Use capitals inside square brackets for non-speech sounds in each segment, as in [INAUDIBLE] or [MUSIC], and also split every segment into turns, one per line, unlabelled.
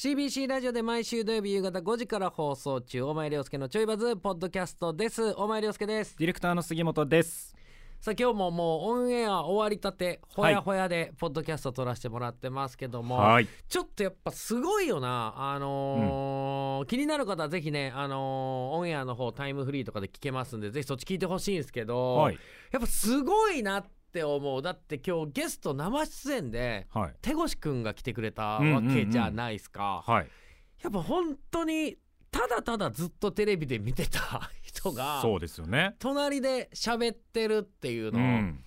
CBC ラジオで毎週土曜日夕方5時から放送中。大前涼介のちょいバズポッドキャストです。大前涼介です。
ディレクターの杉本です。
さあ今日ももうオンエア終わりたてほやほやでポッドキャスト撮らせてもらってますけども、
はい。
ちょっとやっぱすごいよな。あのー気になる方はぜひねあのーオンエアの方タイムフリーとかで聞けますんでぜひそっち聞いてほしいんですけど、
はい。
やっぱすごいなって思う。だって今日ゲスト生出演で
はい。
手越くんが来てくれたわけじゃないですか、
はい。
やっぱ本当にただただずっとテレビで見てた [LAUGHS] 人が
そうですよね。
隣で喋ってるっていうの、
うん。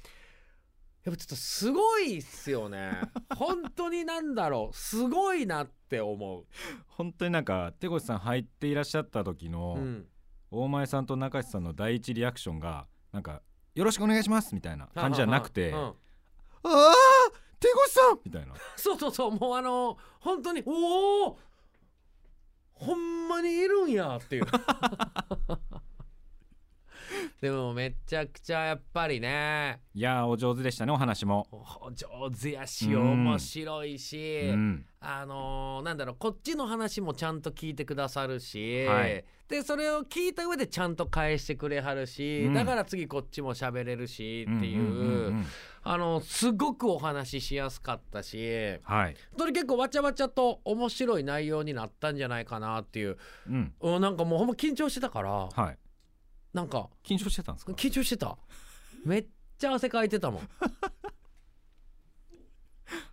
やっぱちょっとすごいっすよね。[LAUGHS] 本当になんだろう。すごいなって思
本当になんか手越さん入っていらっしゃった時
う、
の
うん、
大前さんと中志さんの第一リアクションがなんかよろしくお願いしますみたいな感じじゃなくて、
うん。
ああ手越さんみたいな。[LAUGHS]
そうそうそうもうあの本当におおほんまにいるんやっていう [LAUGHS] でもめちゃくちゃやっぱりね。
いやーお上手でしたねお話も。
お上手やし
うん。
面白いし、
うん。
あのーなんだろうこっちの話もちゃんと聞いてくださるし、
はい。
でそれを聞いた上でちゃんと返してくれはるし、
うん。
だから次こっちも喋れるしっていう,、
んんんん。
あのすごくお話ししやすかったし
はい、
本当に結構わちゃわちゃと面白い内容になったんじゃないかなっていう、
うん。
うん、なんかもうほんま緊張してたから
はい、
なんか
緊張してたんですか？
緊張してた。めっちゃ汗かいてたもん。[LAUGHS]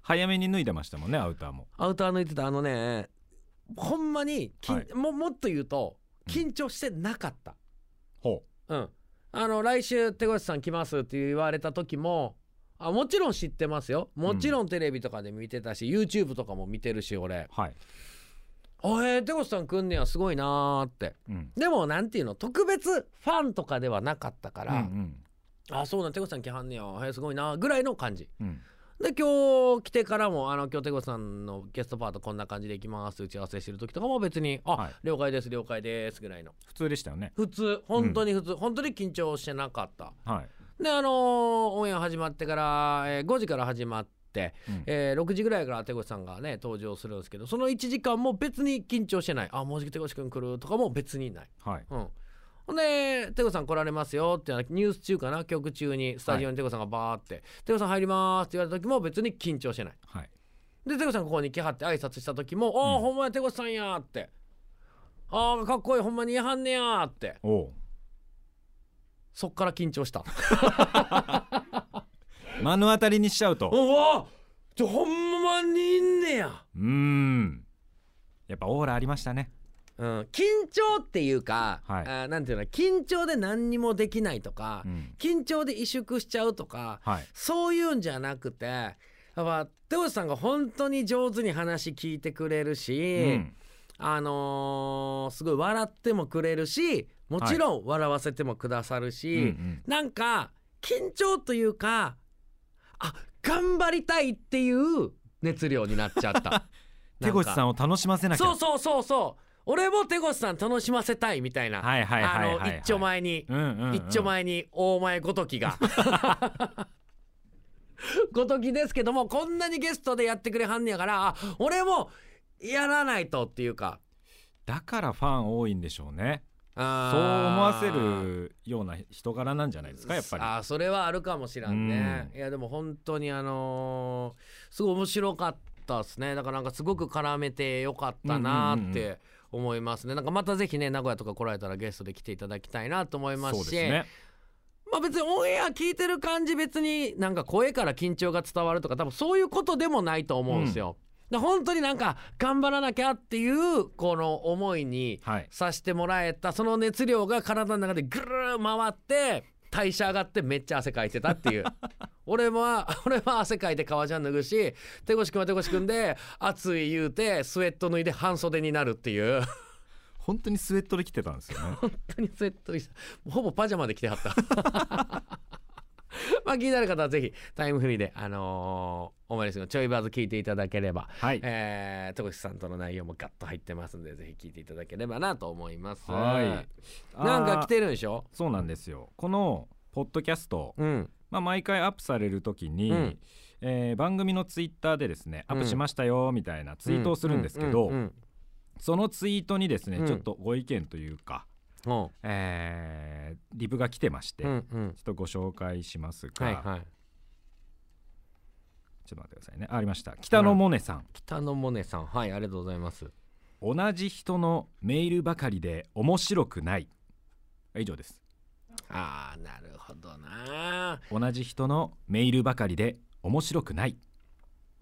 早めに脱いでましたもんねアウターも。
アウター抜いてた。あのねほんまに
はい。
ももっと言うと緊張してなかった、
ほ
う。ん、あの来週手越さん来ますって言われた時もあもちろん知ってますよ。もちろんテレビとかで見てたし、YouTube とかも見てるし俺。
うはい、
あえー、手越さん来んねやすごいなーって。
うん。
でもなんていうの特別ファンとかではなかったから、
うん
あそうなん手越さん来はんねやはいすごいなぐらいの感じ。
うん。うん
で今日来てからもあの今日手越さんのゲストパートこんな感じで行きます。打ち合わせしてる時とかも別にあ、
はい。
了解です了解ですぐらいの。
普通でしたよね。
普通。本当に普通、本当に緊張してなかった。
はい、
であのーオンエア始まってから、えー5時から始まって、
うん。
えー6時ぐらいから手越さんがね登場するんですけどその1時間も別に緊張してない。あもうじき手越くん来るとかも別にない。
はい。
うん。ほんで「手越さん来られますよ」ってニュース中かな？曲中に。スタジオに手越さんがバーって「手越さん入ります」って言われた時も別に緊張してない。
はい。
で手越さんここに来はって挨拶した時も「ああ、
うん
ほんまや手越さんや」って「ああかっこいいほんまに言いはんねや」って。そっから緊張した [LAUGHS]
目の当たりにしちゃうと。
うわちょほんまにいんねや。
うーん。やっぱオーラありましたね。
うん、緊張っていうか、
はい。
あーなんていうの緊張で何にもできないとか、
うん。
緊張で萎縮しちゃうとか
はい。
そういうんじゃなくてやっぱ手越さんが本当に上手に話聞いてくれるし、
うん。
あのーすごい笑ってもくれるしもちろん笑わせてもくださるし、
うんうん。
なんか緊張というかあ頑張りたいっていう熱量になっちゃった。[LAUGHS]
手越さんを楽しませなきゃ。
そうそうそうそう。俺も手越さん楽しませたいみたいな、一丁前に、
うんうんうん。
一丁前に大前ごときが。[LAUGHS] ごときですけどもこんなにゲストでやってくれはんねやからあ俺もやらないとっていうか。
だからファン多いんでしょうねそう思わせるような人柄なんじゃないですかやっぱり。
あーそれはあるかもしらんね、いやでも本当にあのーすごい面白かったですね。だからなんかすごく絡めてよかったな
うんうんうんう
って思いますね。なんかまたぜひね名古屋とか来られたらゲストで来ていただきたいなと思いま
そう
すし
ですね。
まあ別にオンエア聞いてる感じ別になんか声から緊張が伝わるとか多分そういうことでもないと思うんですよ。で本当になんか頑張らなきゃっていうこの思いに
はい。
させてもらえたその熱量が体の中でぐるー回って代謝上がってめっちゃ汗かいてたっていう。[LAUGHS] 俺は俺は汗かいて革ジャン脱ぐし手越くんは手越くんで暑い言うてスウェット脱いで半袖になるっていう。
本当にスウェットで来てたんですよね。[LAUGHS]
本当にスウェットにした。ほぼパジャマで来てはった [LAUGHS] まあ気になる方はぜひタイムフリーであのー、お前ですのちょいバズ聞いていただければ
はい。
えー、戸越さんとの内容もガッと入ってますんでぜひ聞いていただければなと思います。
はい。
なんか来
て
てるんでしょ？
そうなんですよ。このポッドキャスト
うん。
まあ、毎回アップされる時に、
うん。
えー番組のツイッターでですねアップしましたよみたいなツイートをするんですけど、そのツイートにですね、
うん。
ちょっとご意見というか、
うん
えーリプが来てまして、
うんう
ちょ
ん
っとご紹介しますが、
はいはい。
ちょっと待ってくださいね。ありました。北野萌音さん、
北野萌音さん。はいありがとうございます。
同じ人のメールばかりで面白くない。以上です。
あーなるほどな。
同じ人のメールばかりで面白くない。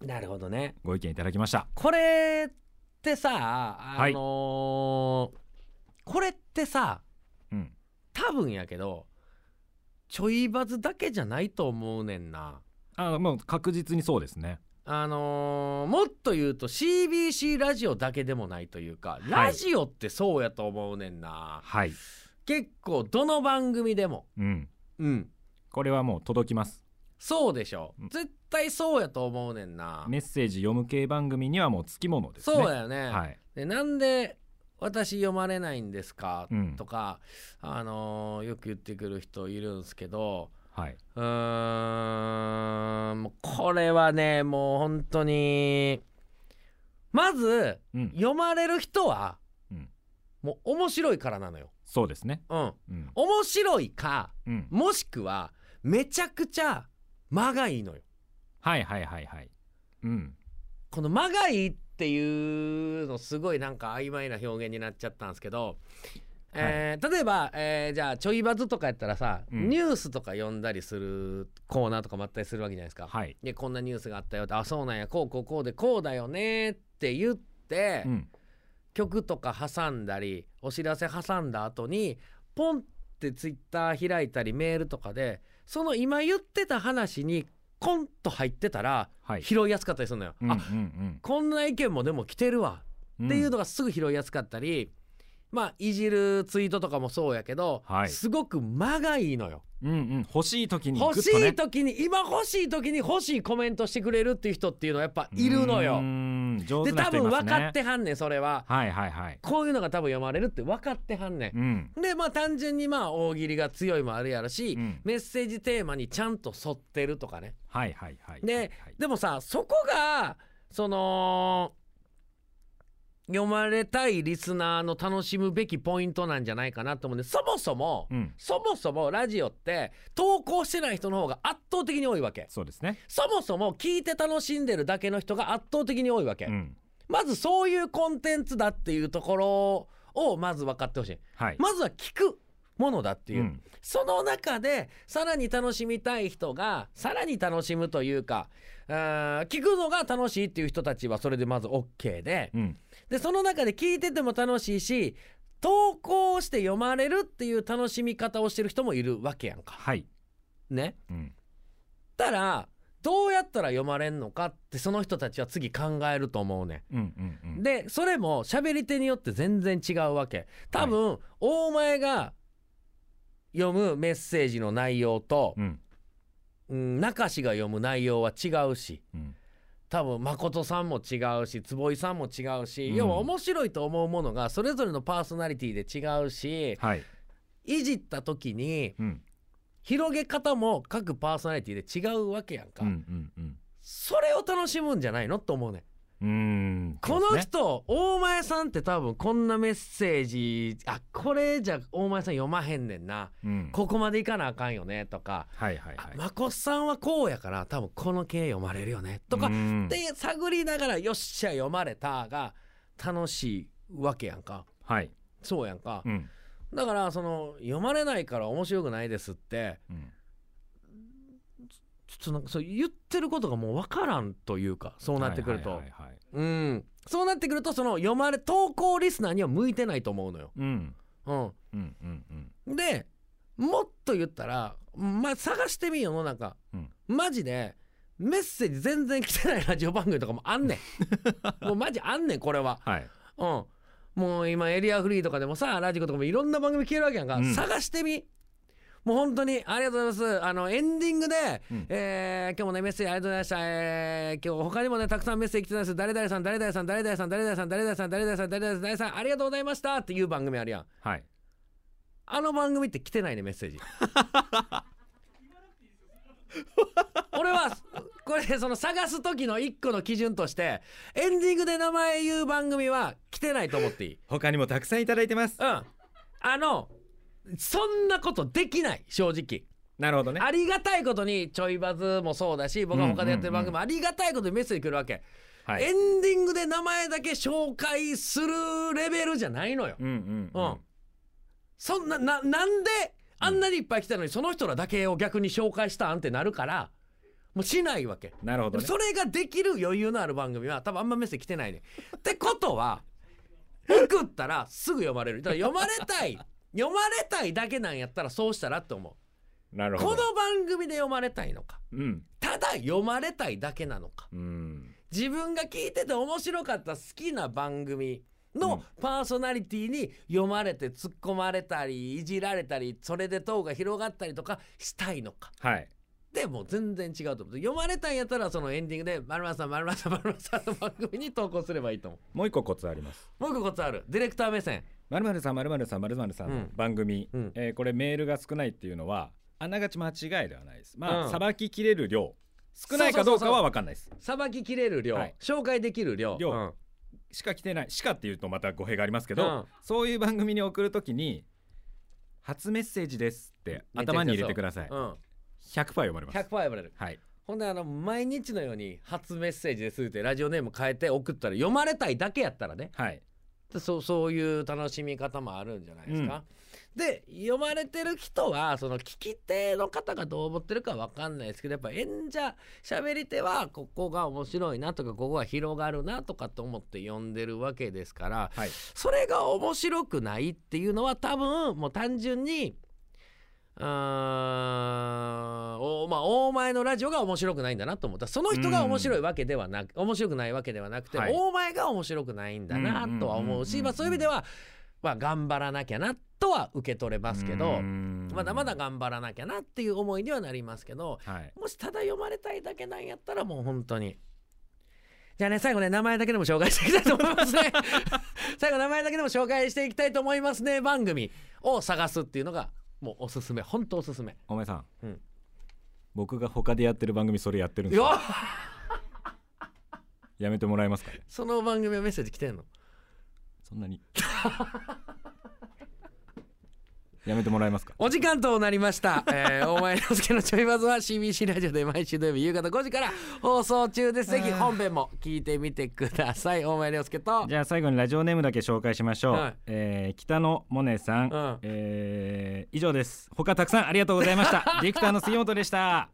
なるほどね。
ご意見いただきました。
これってさあのーこれってさ
うん。
多分やけどちょいバズだけじゃないと思うねんな。
あもう確実にそうですね。
あのーもっと言うと CBC ラジオだけでもないというか、ラジオってそうやと思うねんな。
はい。
結構どの番組でも。
うん。
うん。
これはもう届きます。
そうでしょ。
うん。
絶対そうやと思うねんな。
メッセージ読む系番組にはもうつきものですね。
そうね、
はい。
でなんで私読まれないんですか、
うん。
とか、あのーよく言ってくる人いるんですけど
はい。う
ーんこれはねもう本当にまず
うん。
読まれる人は、
うん。
もう面白いからなのよ。
そうですね。
うん、
うん。
面白いか
うん。
もしくはめちゃくちゃ間がいいのよ。
はいはいはいはい。うん。
この間がいいっていうのすごいなんか曖昧な表現になっちゃったんですけど、えー例えば、えーじゃあちょいバズとかやったらさ、
うん。
ニュースとか読んだりするコーナーとかもあったりするわけじゃないですか。
はい。
でこんなニュースがあったよってあそうなんやこうこうこうでこうだよねって言って、
うん。
曲とか挟んだりお知らせ挟んだ後にポンってツイッター開いたりメールとかでその今言ってた話にコンと入ってたら
はい。
拾いやすかったりするのよ。
うんうん
あこんな意見もでも来てるわ。
うん
っていうのがすぐ拾いやすかったり、まあいじるツイートとかもそうやけど、
はい
すごく間がいいのよ。
うんうん欲しい時にグ
欲し
ッとね
い時に今欲しい時に欲しいコメントしてくれるっていう人っていうのはやっぱいるの
う
よ。
ん上手
で
な人いま
分分か
ね
ってはんねんそれは。
はいはいはい
こういうのが多分読まれるって分かってはんねん。
うん
でまあ単純にまあ大喜利が強いもあるやろし、
うん
メッセージテーマにちゃんと沿ってるとかね。
はいはいはい
で
はい
でもさそこがその読まれたいリスナーの楽しむべきポイントなんじゃないかなと思うんでそもそも、
うん。
そもそもラジオって投稿してない人の方が圧倒的に多いわけ。
そうですね。
そもそも聞いて楽しんでるだけの人が圧倒的に多いわけ、
うん。
まずそういうコンテンツだっていうところをまず分かってほしい。
はい。
まずは聞くものだっていう、
うん
その中でさらに楽しみたい人がさらに楽しむというかあー聞くのが楽しいっていう人たちはそれでまず OK で
うん
でその中で聞いてても楽しいし投稿して読まれるっていう楽しみ方をしてる人もいるわけやんか。
はい
ね。
うん
たらどうやったら読まれんのかってその人たちは次考えると思うね
うんうんうん
ん。でそれも喋り手によって全然違うわけ。多分、大前が読むメッセージの内容と、
うん。
うん、中志が読む内容は違うし
うん。
多分誠さんも違うし坪井さんも違うし、
うん。
要は面白いと思うものがそれぞれのパーソナリティで違うし
はい。
いじった時に
うん。
広げ方も各パーソナリティで違うわけやんか、
うんうんうん。
それを楽しむんじゃないの？と思うね
うーん。
この
そうですね。
人、大前さんって多分こんなメッセージあこれじゃ大前さん読まへんねんな。
うん。
ここまでいかなあかんよねとか、
はいはいはい。
あまこっさんはこうやから多分この系読まれるよねとか。
うん。
で探りながらよっしゃ読まれたが楽しいわけやんか。
はい。
そうやんか、
うん。
だからその読まれないから面白くないですって
うん
ちょっとなんかそう言ってることがもう分からんというかそうなってくると、
はいはいはいはい。
うん。そうなってくるとその読まれ投稿リスナーには向いてないと思うのよ。
うん。
うん、
うんうんうん。
でもっと言ったらまあ探してみよ世の中、
うん。
マジでメッセージ全然来てないラジオ番組とかもあんねん。[LAUGHS] もうマジあんねんこれは。
はい。
うん。もう今エリアフリーとかでもさラジコとかもいろんな番組聞けるわけやんか、
うん。
探してみもう本当にありがとうございます。あのエンディングで、
うん。
えー今日もねメッセージありがとうございました、えー今日他にもねたくさんメッセージ来てたんです。誰々さん誰々さん誰々さん誰々さん誰々さん誰々さん誰々さん誰々さんありがとうございましたっていう番組あるやん。
はい。
あの番組って来てないねメッセージ。[LAUGHS] 俺はこれその探す時の一個の基準としてエンディングで名前言う番組は来てないと思っていい。
他にもたくさんいただいてます。
うん。あのそんなことできない正直。
なるほどね。
ありがたいことにちょいバズもそうだし僕は他でやってる番組もありがたいことにメッセージ来るわけ、
はい。
エンディングで名前だけ紹介するレベルじゃないのよ、
うんうん
うん。そんなななんであんなにいっぱい来たのにその人らだけを逆に紹介したんってなるからもうしないわけ。
なるほどね。
それができる余裕のある番組は多分あんまメッセージ来てないね。ってことは [LAUGHS] 送ったらすぐ読まれる。だから読まれたい読まれたいだけなんやったらそうしたらって思う。
なるほど。
この番組で読まれたいのか。
うん。
ただ読まれたいだけなのか。
うん。
自分が聞いてて面白かった好きな番組
うん。
のパーソナリティに読まれて突っ込まれたりいじられたりそれで塔が広がったりとかしたいのか。
はい。
でもう全然違うと思う。読まれたんやったらそのエンディングで「まるまるさんまるまるさんまるまるさん」の番組に投稿すればいいと思
もう一個コツあります
うもう一個コツあるディレクター目線
まるまるさんまるまるさんまるまるさんの
うん。
番組、
うん。
えーこれメールが少ないっていうのはあながち間違いではないです。まあ
うん
さば、ききれる量少ないかどうかは分かんないです。
さばききれる量、
はい。
紹介できる量。
量。
うん。
しか来てないしかっていうとまた語弊がありますけど、
うん。
そういう番組に送るときに初メッセージですって頭に入れてください、
うん、
100%読まれます。
100%読まれる。
はい。
ほんであの毎日のように初メッセージですってラジオネーム変えて送ったら読まれたいだけやったらね。
はい
そうそういう楽しみ方もあるんじゃないですか。で読まれてる人はその聞き手の方がどう思ってるかわかんないですけどやっぱ演者喋り手はここが面白いなとかここが広がるなとかと思って読んでるわけですから
はい
それが面白くないっていうのは多分もう単純にうーんおまあ大前のラジオが面白くないんだなと思った。その人が面白いわけではなく面白くないわけではなくて、
はい。
大前が面白くないんだなとは思うし、
うん
まあ、そういう意味では、まあ、頑張らなきゃなとは受け取れますけどまだまだ頑張らなきゃなっていう思いにはなりますけど
はい。
もしただ読まれたいだけなんやったらもう本当に。じゃあね最後ね名前だけでも紹介していきたいと思いますね。[LAUGHS] 最後名前だけでも紹介していきたいと思いますね番組を探すっていうのがもうおすすめ本当おすすめ。
お前さん、
うん。
僕が他でやってる番組それやってるんです
よ。
よやめてもらえますか？ね
その番組はメッセージ来てんの？
そんなに [LAUGHS] やめてもらえますか？
お時間となりました、[LAUGHS] えー、大前洋介のちょいバズは CBC ラジオで毎週土曜日夕方5時から放送中です。ぜひ本編も聞いてみてください。大前洋介と。
じゃあ最後にラジオネームだけ紹介しましょう、
はい。
えー北野萌音さん、
うん。
えー以上です。他たくさんありがとうございました。[LAUGHS] ディレクターの杉本でした